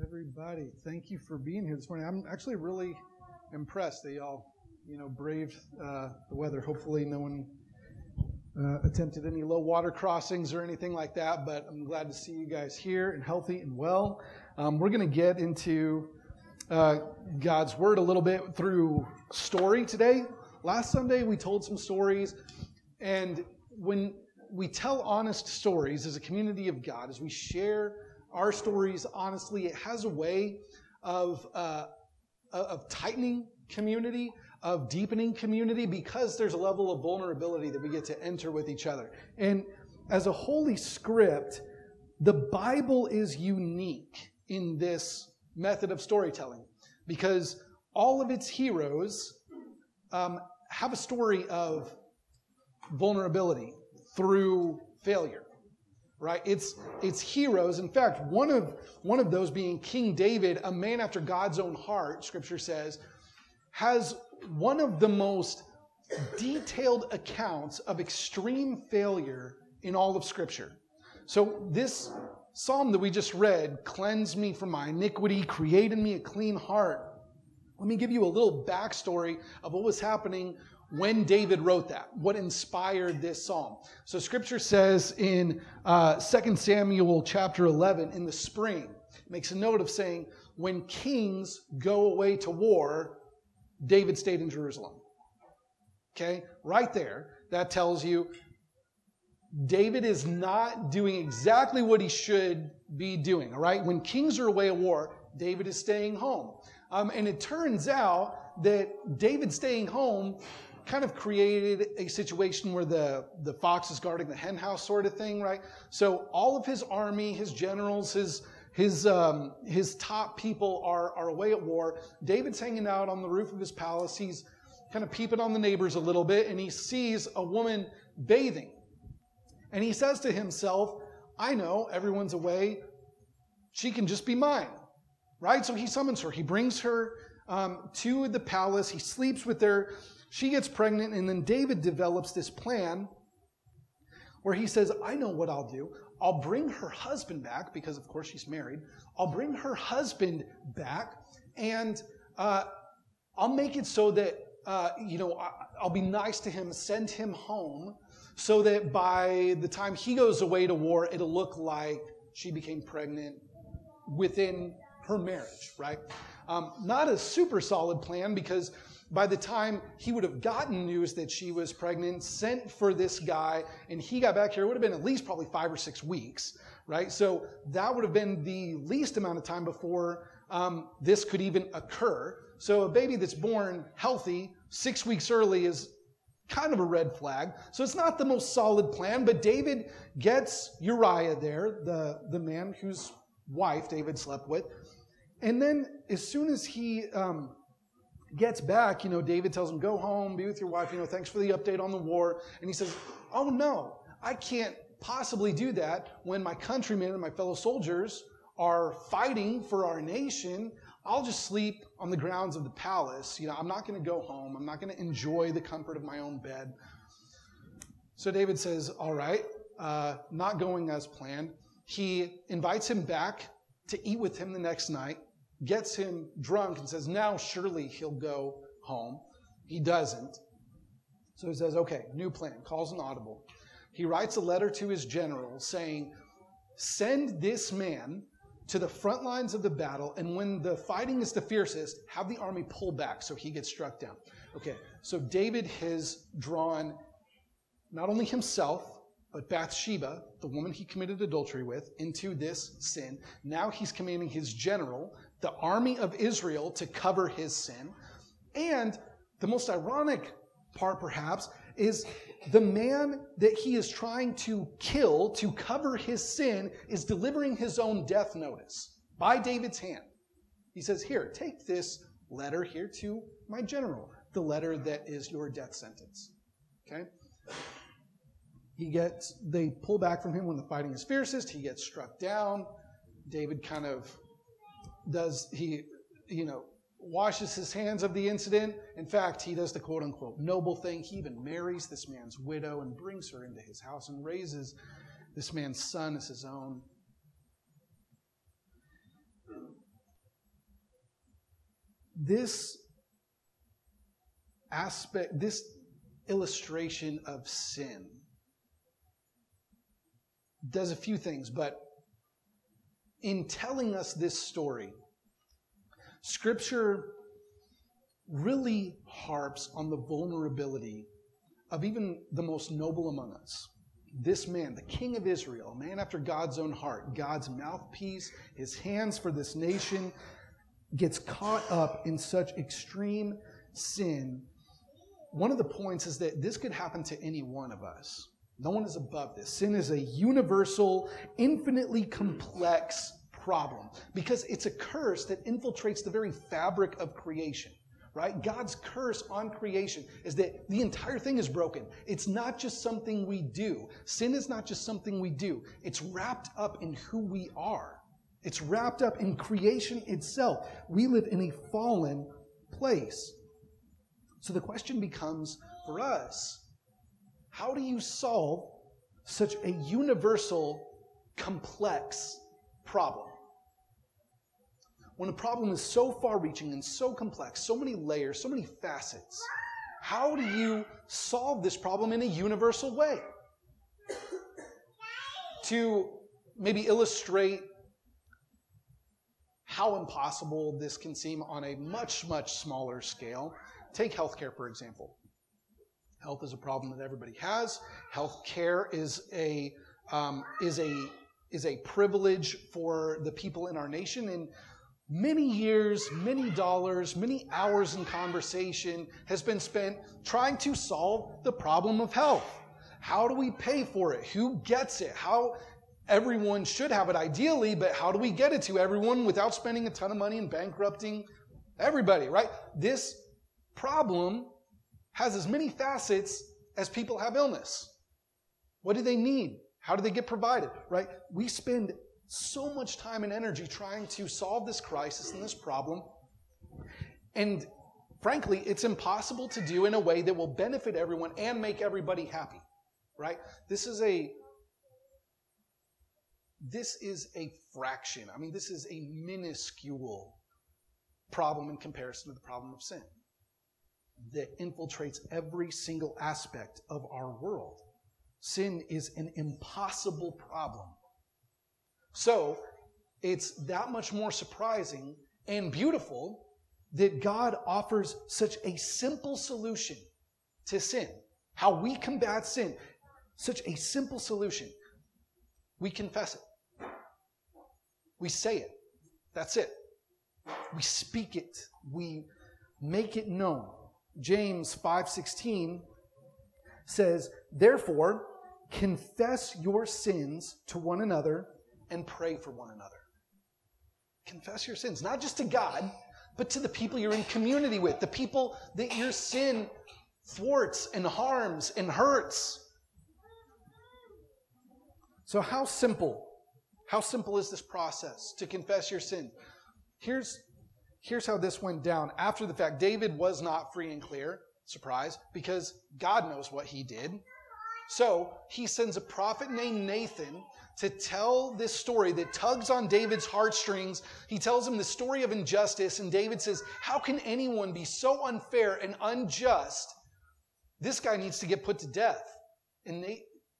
everybody. Thank you for being here this morning. I'm actually really impressed that y'all, you know, braved uh, the weather. Hopefully, no one uh, attempted any low water crossings or anything like that. But I'm glad to see you guys here and healthy and well. Um, we're going to get into uh, God's word a little bit through story today. Last Sunday we told some stories, and when we tell honest stories as a community of God, as we share our stories honestly, it has a way of, uh, of tightening community, of deepening community, because there's a level of vulnerability that we get to enter with each other. And as a holy script, the Bible is unique in this method of storytelling because all of its heroes um, have a story of vulnerability through failure right? It's, it's heroes. In fact, one of, one of those being King David, a man after God's own heart, scripture says, has one of the most detailed accounts of extreme failure in all of scripture. So this psalm that we just read, cleanse me from my iniquity, create in me a clean heart. Let me give you a little backstory of what was happening when David wrote that, what inspired this psalm. So scripture says in uh, 2 Samuel chapter 11, in the spring, makes a note of saying, when kings go away to war, David stayed in Jerusalem. Okay, right there, that tells you David is not doing exactly what he should be doing. All right, when kings are away at war, David is staying home. Um, and it turns out that David staying home kind of created a situation where the, the fox is guarding the henhouse sort of thing, right? So all of his army, his generals, his his um, his top people are are away at war. David's hanging out on the roof of his palace. He's kind of peeping on the neighbors a little bit, and he sees a woman bathing, and he says to himself, "I know everyone's away. She can just be mine." Right? So he summons her. He brings her um, to the palace. He sleeps with her. She gets pregnant, and then David develops this plan where he says, I know what I'll do. I'll bring her husband back, because of course she's married. I'll bring her husband back, and uh, I'll make it so that, uh, you know, I'll be nice to him, send him home, so that by the time he goes away to war, it'll look like she became pregnant within her marriage, right? Um, not a super solid plan because by the time he would have gotten news that she was pregnant, sent for this guy, and he got back here, it would have been at least probably five or six weeks, right? So that would have been the least amount of time before um, this could even occur. So a baby that's born healthy six weeks early is kind of a red flag. So it's not the most solid plan, but David gets Uriah there, the, the man whose wife David slept with. And then as soon as he um, gets back, you know, David tells him, Go home, be with your wife, you know, thanks for the update on the war. And he says, Oh no, I can't possibly do that when my countrymen and my fellow soldiers are fighting for our nation. I'll just sleep on the grounds of the palace. You know, I'm not going to go home. I'm not going to enjoy the comfort of my own bed. So David says, All right, uh, not going as planned. He invites him back to eat with him the next night gets him drunk and says, Now surely he'll go home. He doesn't. So he says, Okay, new plan, calls an audible. He writes a letter to his general saying, Send this man to the front lines of the battle, and when the fighting is the fiercest, have the army pull back so he gets struck down. Okay, so David has drawn not only himself, but Bathsheba, the woman he committed adultery with, into this sin. Now he's commanding his general the army of Israel to cover his sin. And the most ironic part, perhaps, is the man that he is trying to kill to cover his sin is delivering his own death notice by David's hand. He says, Here, take this letter here to my general, the letter that is your death sentence. Okay? He gets, they pull back from him when the fighting is fiercest. He gets struck down. David kind of does he, you know, washes his hands of the incident. In fact, he does the quote unquote noble thing. He even marries this man's widow and brings her into his house and raises this man's son as his own. this aspect, this illustration of sin does a few things, but in telling us this story, Scripture really harps on the vulnerability of even the most noble among us. This man, the king of Israel, a man after God's own heart, God's mouthpiece, his hands for this nation, gets caught up in such extreme sin. One of the points is that this could happen to any one of us. No one is above this. Sin is a universal, infinitely complex problem because it's a curse that infiltrates the very fabric of creation right? God's curse on creation is that the entire thing is broken. It's not just something we do. Sin is not just something we do. It's wrapped up in who we are. It's wrapped up in creation itself. We live in a fallen place. So the question becomes for us, how do you solve such a universal, complex problem? when a problem is so far reaching and so complex, so many layers, so many facets, how do you solve this problem in a universal way? to maybe illustrate how impossible this can seem on a much, much smaller scale, take healthcare, for example. Health is a problem that everybody has. Healthcare is a um, is a is a privilege for the people in our nation, and many years, many dollars, many hours in conversation has been spent trying to solve the problem of health. How do we pay for it? Who gets it? How everyone should have it ideally, but how do we get it to everyone without spending a ton of money and bankrupting everybody, right? This problem has as many facets as people have illness. What do they need? How do they get provided, right? We spend so much time and energy trying to solve this crisis and this problem. And frankly, it's impossible to do in a way that will benefit everyone and make everybody happy. Right? This is a this is a fraction. I mean, this is a minuscule problem in comparison to the problem of sin that infiltrates every single aspect of our world. Sin is an impossible problem so it's that much more surprising and beautiful that God offers such a simple solution to sin. How we combat sin. Such a simple solution. We confess it. We say it. That's it. We speak it. We make it known. James 5:16 says, "Therefore, confess your sins to one another and pray for one another. Confess your sins, not just to God, but to the people you're in community with, the people that your sin thwarts and harms and hurts. So, how simple? How simple is this process to confess your sin? Here's, here's how this went down. After the fact, David was not free and clear, surprise, because God knows what he did. So he sends a prophet named Nathan to tell this story that tugs on David's heartstrings. He tells him the story of injustice, and David says, How can anyone be so unfair and unjust? This guy needs to get put to death. And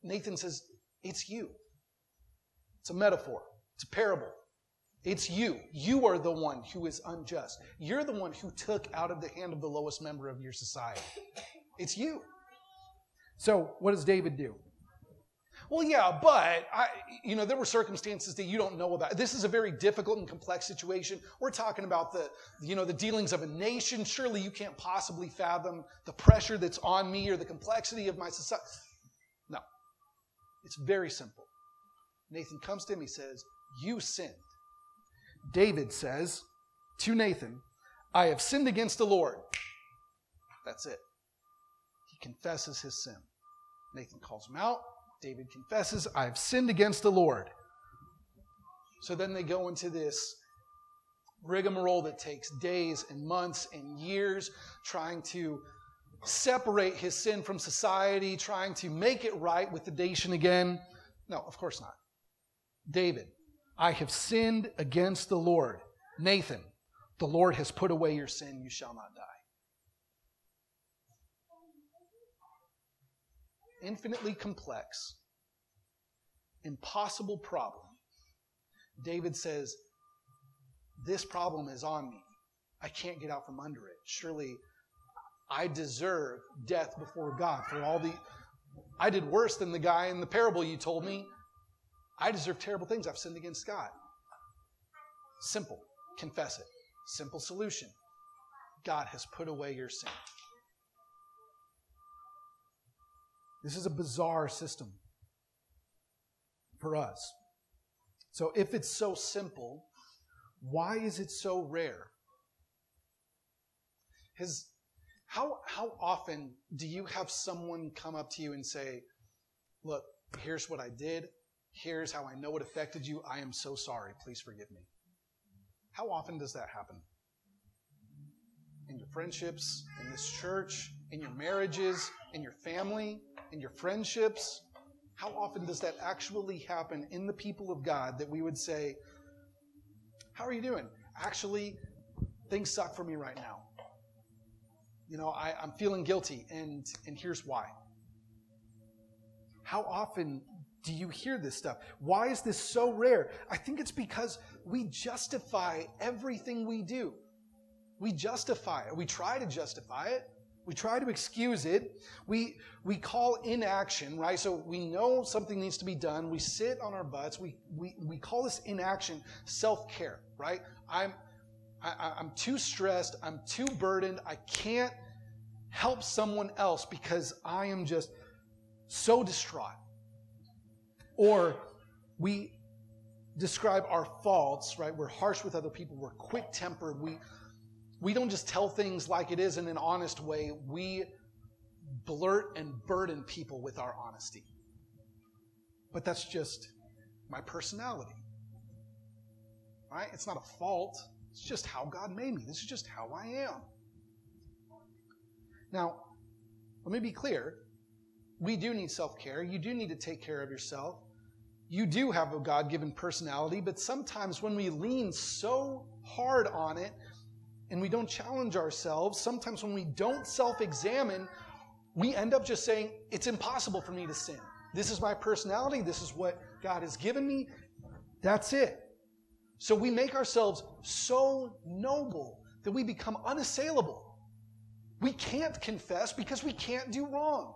Nathan says, It's you. It's a metaphor, it's a parable. It's you. You are the one who is unjust. You're the one who took out of the hand of the lowest member of your society. It's you. So, what does David do? Well, yeah, but I, you know, there were circumstances that you don't know about. This is a very difficult and complex situation. We're talking about the, you know, the dealings of a nation. Surely you can't possibly fathom the pressure that's on me or the complexity of my society. No, it's very simple. Nathan comes to him. He says, "You sinned." David says to Nathan, "I have sinned against the Lord." That's it. He confesses his sin. Nathan calls him out. David confesses, I've sinned against the Lord. So then they go into this rigmarole that takes days and months and years trying to separate his sin from society, trying to make it right with the nation again. No, of course not. David, I have sinned against the Lord. Nathan, The Lord has put away your sin, you shall not die. Infinitely complex, impossible problem. David says, This problem is on me. I can't get out from under it. Surely I deserve death before God for all the. I did worse than the guy in the parable you told me. I deserve terrible things. I've sinned against God. Simple. Confess it. Simple solution. God has put away your sin. This is a bizarre system for us. So, if it's so simple, why is it so rare? How, how often do you have someone come up to you and say, Look, here's what I did. Here's how I know it affected you. I am so sorry. Please forgive me. How often does that happen? In your friendships, in this church, in your marriages, in your family, in your friendships? How often does that actually happen in the people of God that we would say, How are you doing? Actually, things suck for me right now. You know, I, am feeling guilty, and, and here's why. How often do you hear this stuff? Why is this so rare? I think it's because we justify everything we do. We justify it. We try to justify it. We try to excuse it. We, we call inaction, right? So we know something needs to be done. We sit on our butts. We, we, we call this inaction self care, right? I'm, I, I'm too stressed. I'm too burdened. I can't help someone else because I am just so distraught. Or we describe our faults, right? We're harsh with other people. We're quick tempered. We, we don't just tell things like it is in an honest way. We blurt and burden people with our honesty. But that's just my personality. Right? It's not a fault. It's just how God made me. This is just how I am. Now, let me be clear we do need self care. You do need to take care of yourself. You do have a God given personality, but sometimes when we lean so hard on it and we don't challenge ourselves, sometimes when we don't self examine, we end up just saying, It's impossible for me to sin. This is my personality. This is what God has given me. That's it. So we make ourselves so noble that we become unassailable. We can't confess because we can't do wrong.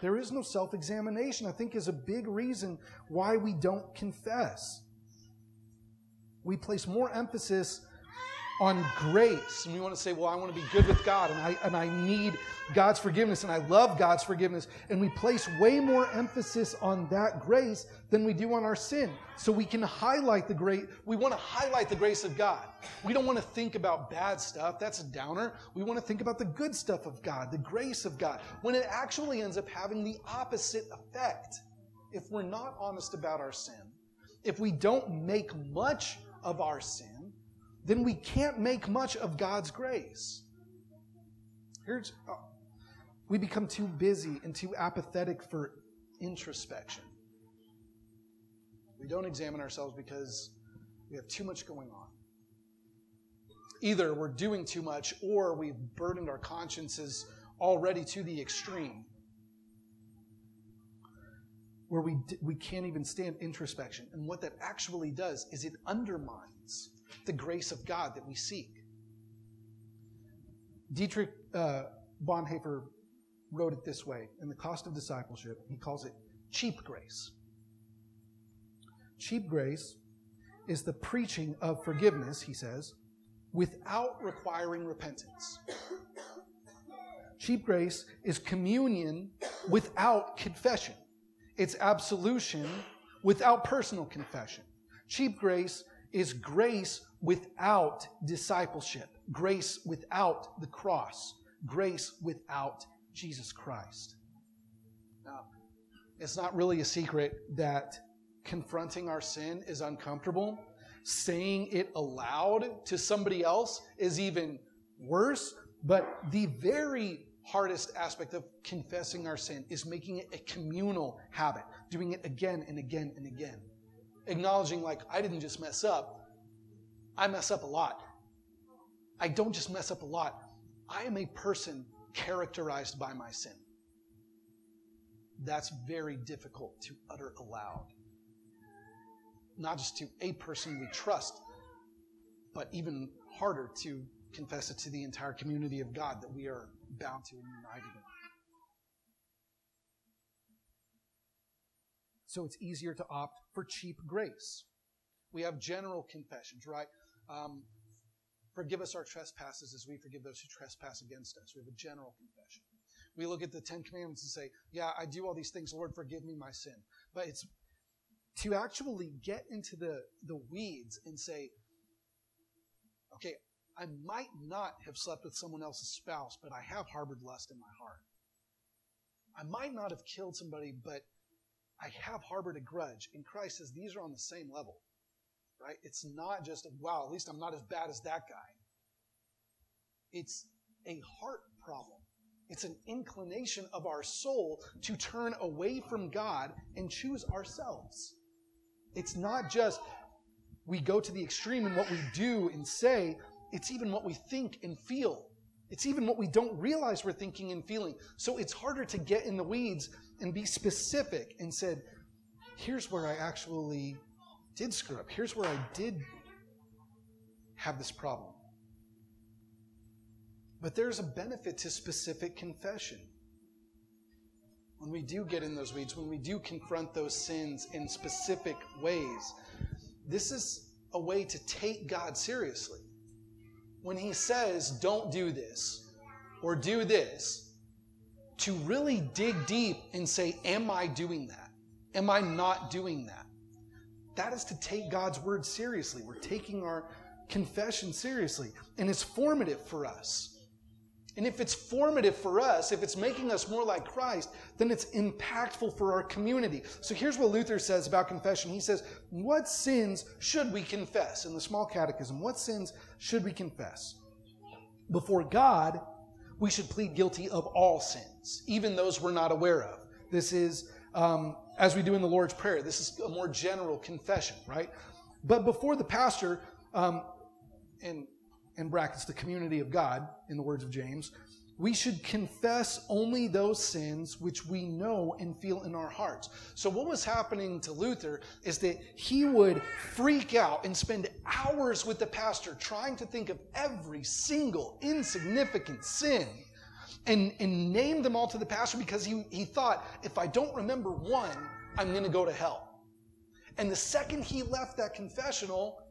There is no self examination, I think, is a big reason why we don't confess. We place more emphasis on grace. And we want to say, well, I want to be good with God and I, and I need God's forgiveness and I love God's forgiveness. And we place way more emphasis on that grace than we do on our sin. So we can highlight the great, we want to highlight the grace of God. We don't want to think about bad stuff. That's a downer. We want to think about the good stuff of God, the grace of God, when it actually ends up having the opposite effect. If we're not honest about our sin, if we don't make much of our sin, then we can't make much of God's grace. Here's, uh, we become too busy and too apathetic for introspection. We don't examine ourselves because we have too much going on. Either we're doing too much or we've burdened our consciences already to the extreme where we, we can't even stand introspection. And what that actually does is it undermines the grace of God that we seek. Dietrich uh, Bonhoeffer wrote it this way in The Cost of Discipleship. He calls it cheap grace. Cheap grace is the preaching of forgiveness, he says, without requiring repentance. Cheap grace is communion without confession. It's absolution without personal confession. Cheap grace is grace without discipleship, grace without the cross, grace without Jesus Christ. Now, it's not really a secret that confronting our sin is uncomfortable. Saying it aloud to somebody else is even worse. But the very hardest aspect of confessing our sin is making it a communal habit, doing it again and again and again acknowledging, like, I didn't just mess up, I mess up a lot. I don't just mess up a lot, I am a person characterized by my sin. That's very difficult to utter aloud. Not just to a person we trust, but even harder to confess it to the entire community of God that we are bound to and united in. So it's easier to opt for cheap grace. We have general confessions, right? Um, forgive us our trespasses as we forgive those who trespass against us. We have a general confession. We look at the Ten Commandments and say, Yeah, I do all these things. Lord, forgive me my sin. But it's to actually get into the, the weeds and say, Okay, I might not have slept with someone else's spouse, but I have harbored lust in my heart. I might not have killed somebody, but I have harbored a grudge. And Christ says these are on the same level, right? It's not just, wow, at least I'm not as bad as that guy. It's a heart problem. It's an inclination of our soul to turn away from God and choose ourselves. It's not just we go to the extreme in what we do and say, it's even what we think and feel. It's even what we don't realize we're thinking and feeling. So it's harder to get in the weeds and be specific and said, here's where I actually did screw up. Here's where I did have this problem. But there's a benefit to specific confession. When we do get in those weeds, when we do confront those sins in specific ways, this is a way to take God seriously when he says, don't do this or do this, to really dig deep and say, Am I doing that? Am I not doing that? That is to take God's word seriously. We're taking our confession seriously, and it's formative for us. And if it's formative for us, if it's making us more like Christ, then it's impactful for our community. So here's what Luther says about confession. He says, What sins should we confess? In the small catechism, what sins should we confess? Before God, we should plead guilty of all sins, even those we're not aware of. This is, um, as we do in the Lord's Prayer, this is a more general confession, right? But before the pastor, um, and in brackets, the community of God, in the words of James, we should confess only those sins which we know and feel in our hearts. So, what was happening to Luther is that he would freak out and spend hours with the pastor trying to think of every single insignificant sin and, and name them all to the pastor because he, he thought, if I don't remember one, I'm going to go to hell. And the second he left that confessional,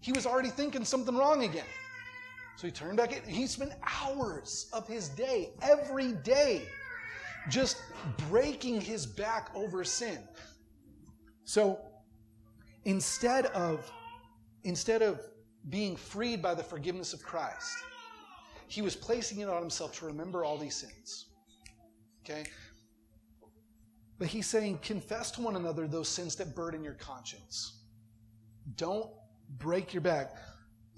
he was already thinking something wrong again. So he turned back in. He spent hours of his day, every day, just breaking his back over sin. So instead of instead of being freed by the forgiveness of Christ, he was placing it on himself to remember all these sins. Okay? But he's saying, confess to one another those sins that burden your conscience. Don't break your back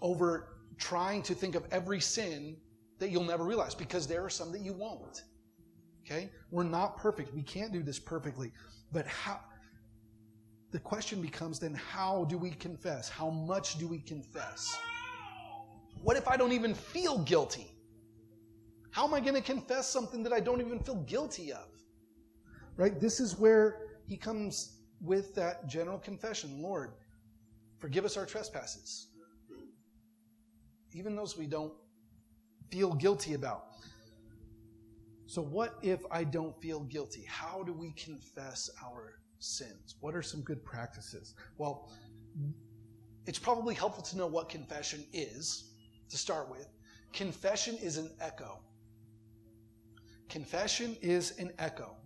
over trying to think of every sin that you'll never realize because there are some that you won't. Okay? We're not perfect. We can't do this perfectly. But how the question becomes then how do we confess? How much do we confess? What if I don't even feel guilty? How am I going to confess something that I don't even feel guilty of? Right? This is where he comes with that general confession Lord, forgive us our trespasses even those we don't feel guilty about. So, what if I don't feel guilty? How do we confess our sins? What are some good practices? Well, it's probably helpful to know what confession is to start with. Confession is an echo. Confession is an echo.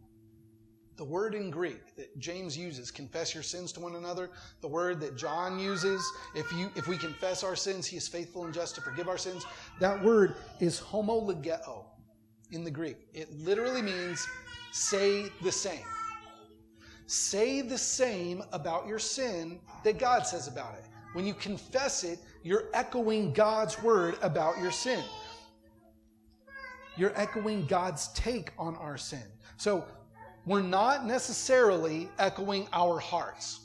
The word in Greek that James uses, confess your sins to one another, the word that John uses, if you if we confess our sins, he is faithful and just to forgive our sins. That word is homologeo in the Greek. It literally means say the same. Say the same about your sin that God says about it. When you confess it, you're echoing God's word about your sin. You're echoing God's take on our sin. So we're not necessarily echoing our hearts.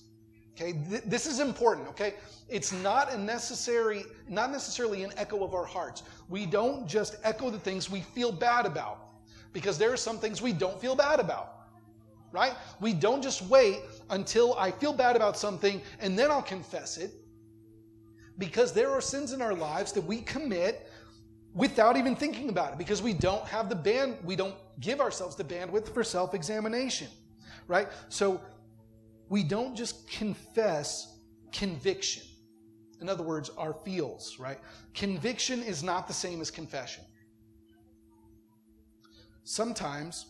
Okay, Th- this is important. Okay, it's not a necessary, not necessarily an echo of our hearts. We don't just echo the things we feel bad about, because there are some things we don't feel bad about. Right? We don't just wait until I feel bad about something and then I'll confess it, because there are sins in our lives that we commit without even thinking about it, because we don't have the band, we don't give ourselves the bandwidth for self-examination. Right? So we don't just confess conviction. In other words, our feels, right? Conviction is not the same as confession. Sometimes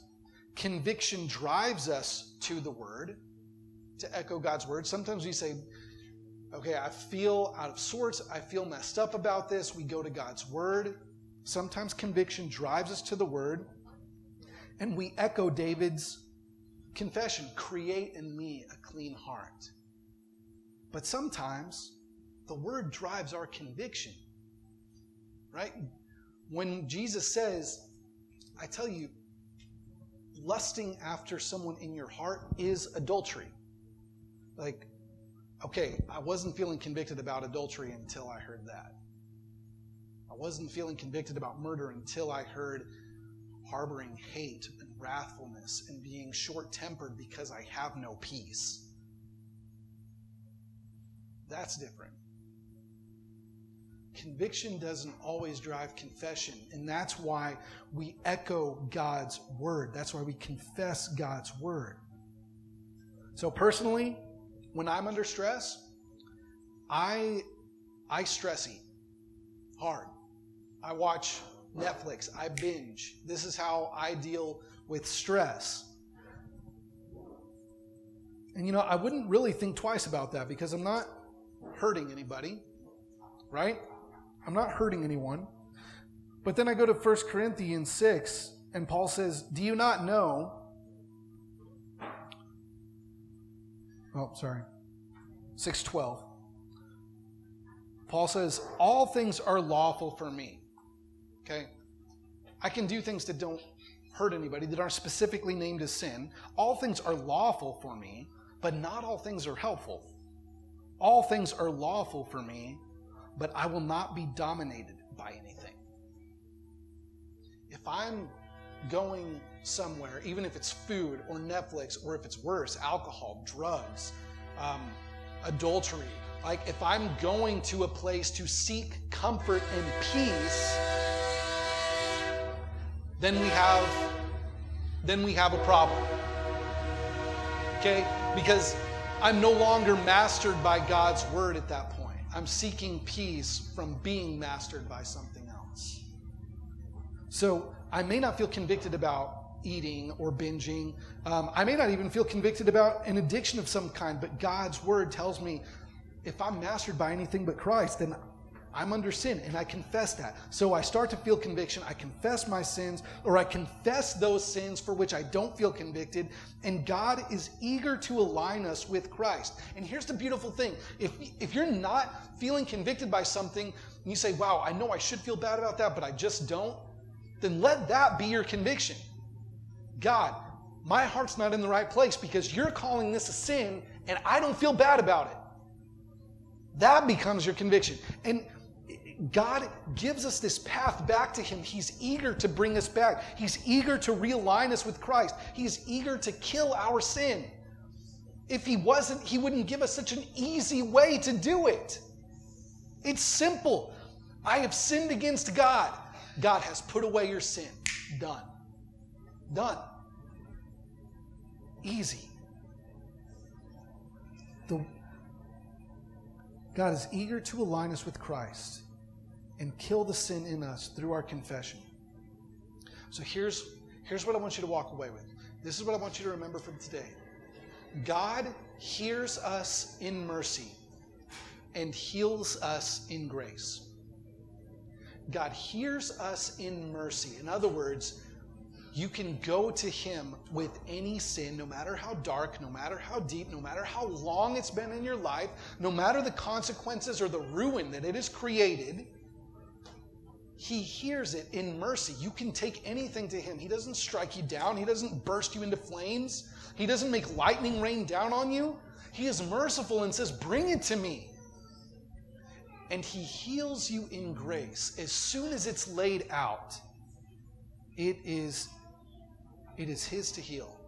conviction drives us to the word, to echo God's word. Sometimes we say, okay, I feel out of sorts. I feel messed up about this. We go to God's word. Sometimes conviction drives us to the word, and we echo David's confession create in me a clean heart. But sometimes the word drives our conviction, right? When Jesus says, I tell you, lusting after someone in your heart is adultery. Like, okay, I wasn't feeling convicted about adultery until I heard that. I wasn't feeling convicted about murder until I heard harboring hate and wrathfulness and being short tempered because I have no peace. That's different. Conviction doesn't always drive confession, and that's why we echo God's word. That's why we confess God's word. So personally, when I'm under stress, I I stress eat hard. I watch Netflix, I binge. This is how I deal with stress. And you know, I wouldn't really think twice about that because I'm not hurting anybody, right? I'm not hurting anyone. But then I go to 1 Corinthians 6, and Paul says, Do you not know? Oh, sorry. 612. Paul says, All things are lawful for me. Okay? I can do things that don't hurt anybody, that aren't specifically named as sin. All things are lawful for me, but not all things are helpful. All things are lawful for me, but I will not be dominated by anything. If I'm going somewhere, even if it's food or Netflix, or if it's worse, alcohol, drugs, um, adultery, like if I'm going to a place to seek comfort and peace, then we have then we have a problem. Okay? Because I'm no longer mastered by God's word at that point. I'm seeking peace from being mastered by something else. So I may not feel convicted about eating or binging. Um, I may not even feel convicted about an addiction of some kind, but God's word tells me if I'm mastered by anything but Christ, then I'm under sin and I confess that. So I start to feel conviction. I confess my sins or I confess those sins for which I don't feel convicted. And God is eager to align us with Christ. And here's the beautiful thing if, if you're not feeling convicted by something and you say, wow, I know I should feel bad about that, but I just don't, then let that be your conviction. God, my heart's not in the right place because you're calling this a sin and I don't feel bad about it. That becomes your conviction. And God gives us this path back to Him. He's eager to bring us back. He's eager to realign us with Christ. He's eager to kill our sin. If He wasn't, He wouldn't give us such an easy way to do it. It's simple. I have sinned against God. God has put away your sin. Done. Done. Easy. The, God is eager to align us with Christ kill the sin in us through our confession. So here's, here's what I want you to walk away with. This is what I want you to remember from today. God hears us in mercy and heals us in grace. God hears us in mercy. In other words, you can go to Him with any sin, no matter how dark, no matter how deep, no matter how long it's been in your life, no matter the consequences or the ruin that it has created. He hears it in mercy. You can take anything to Him. He doesn't strike you down, He doesn't burst you into flames, He doesn't make lightning rain down on you. He is merciful and says, Bring it to me. And He heals you in grace. As soon as it's laid out, it is, it is His to heal.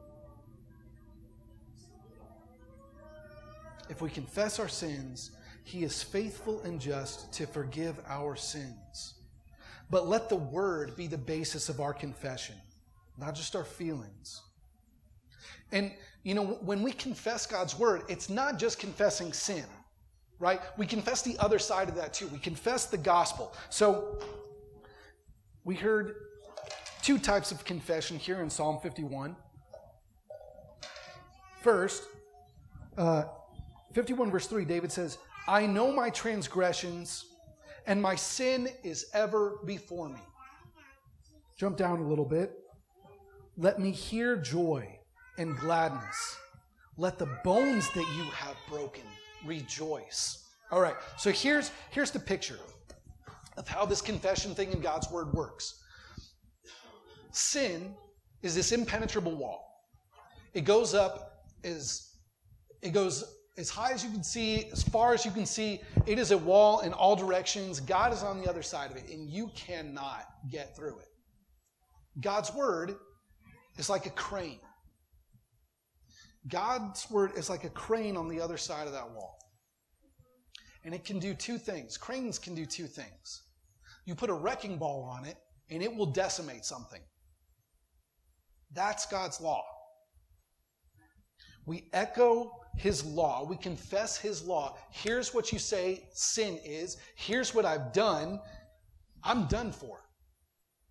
If we confess our sins, He is faithful and just to forgive our sins. But let the Word be the basis of our confession, not just our feelings. And, you know, when we confess God's Word, it's not just confessing sin, right? We confess the other side of that too. We confess the gospel. So, we heard two types of confession here in Psalm 51. First, uh, 51 verse 3, David says, I know my transgressions, and my sin is ever before me. Jump down a little bit. Let me hear joy and gladness. Let the bones that you have broken rejoice. All right, so here's, here's the picture of how this confession thing in God's word works. Sin is this impenetrable wall. It goes up as it goes as high as you can see, as far as you can see. It is a wall in all directions. God is on the other side of it, and you cannot get through it. God's word is like a crane. God's word is like a crane on the other side of that wall. And it can do two things. Cranes can do two things. You put a wrecking ball on it, and it will decimate something. That's God's law. We echo his law. We confess his law. Here's what you say sin is. Here's what I've done. I'm done for.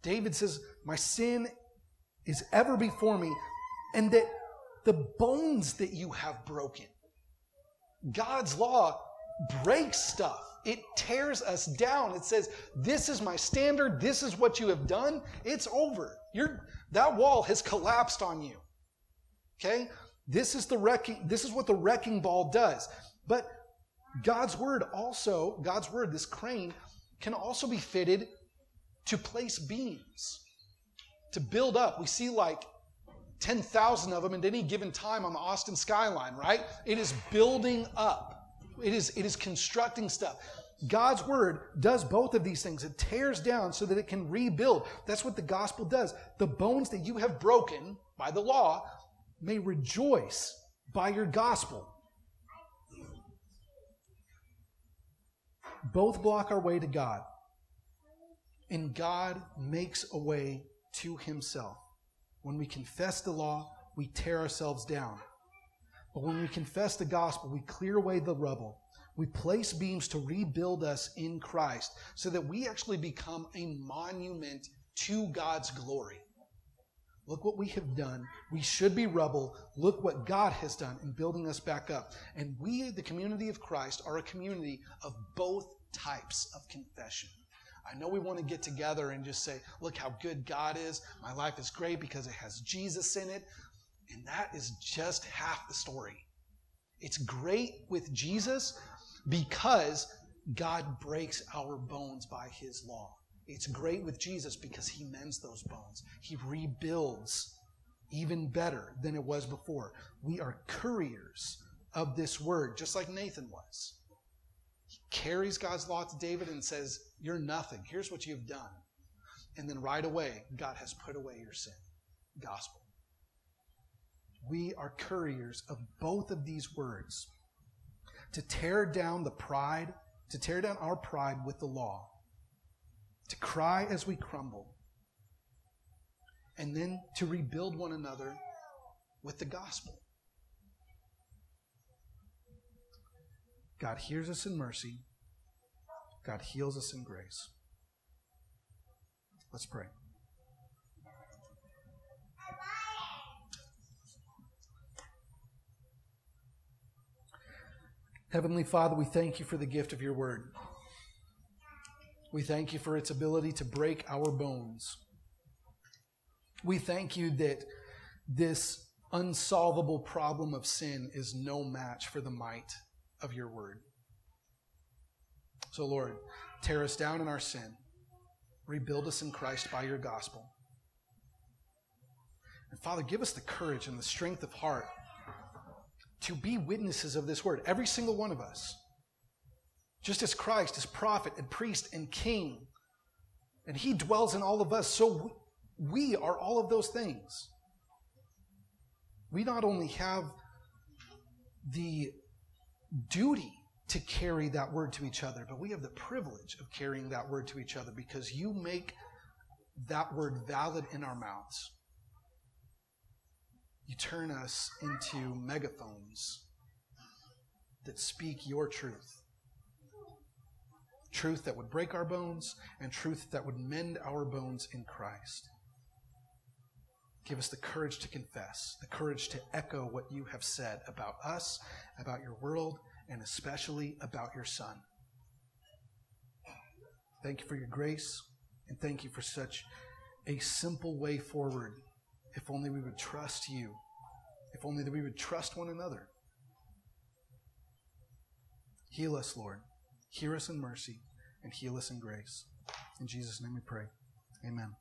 David says, My sin is ever before me, and that the bones that you have broken. God's law breaks stuff. It tears us down. It says, This is my standard. This is what you have done. It's over. You're, that wall has collapsed on you. Okay? This is the wrecking, this is what the wrecking ball does. But God's word also, God's word, this crane, can also be fitted to place beams, to build up. We see like 10,000 of them at any given time on the Austin skyline, right? It is building up. It is, it is constructing stuff. God's word does both of these things. It tears down so that it can rebuild. That's what the gospel does. The bones that you have broken by the law may rejoice by your gospel. Both block our way to God, and God makes a way to himself. When we confess the law, we tear ourselves down. But when we confess the gospel, we clear away the rubble. We place beams to rebuild us in Christ so that we actually become a monument to God's glory. Look what we have done. We should be rubble. Look what God has done in building us back up. And we, the community of Christ, are a community of both types of confession. I know we want to get together and just say, look how good God is. My life is great because it has Jesus in it. And that is just half the story. It's great with Jesus because God breaks our bones by his law. It's great with Jesus because he mends those bones. He rebuilds even better than it was before. We are couriers of this word, just like Nathan was. He carries God's law to David and says, You're nothing. Here's what you've done. And then right away, God has put away your sin. Gospel. We are couriers of both of these words to tear down the pride, to tear down our pride with the law to cry as we crumble, and then to rebuild one another with the gospel. God hears us in mercy. God heals us in grace. Let's pray. Heavenly Father, we thank you for the gift of your word. We thank you for its ability to break our bones. We thank you that this unsolvable problem of sin is no match for the might of your word. So, Lord, tear us down in our sin, rebuild us in Christ by your gospel. And Father, give us the courage and the strength of heart to be witnesses of this word, every single one of us. Just as Christ is prophet and priest and king, and he dwells in all of us, so we are all of those things. We not only have the duty to carry that word to each other, but we have the privilege of carrying that word to each other because you make that word valid in our mouths. You turn us into megaphones that speak your truth. Truth that would break our bones and truth that would mend our bones in Christ. Give us the courage to confess, the courage to echo what you have said about us, about your world, and especially about your Son. Thank you for your grace, and thank you for such a simple way forward. If only we would trust you, if only that we would trust one another. Heal us, Lord. Hear us in mercy, and heal us in grace. In Jesus' name we pray. Amen.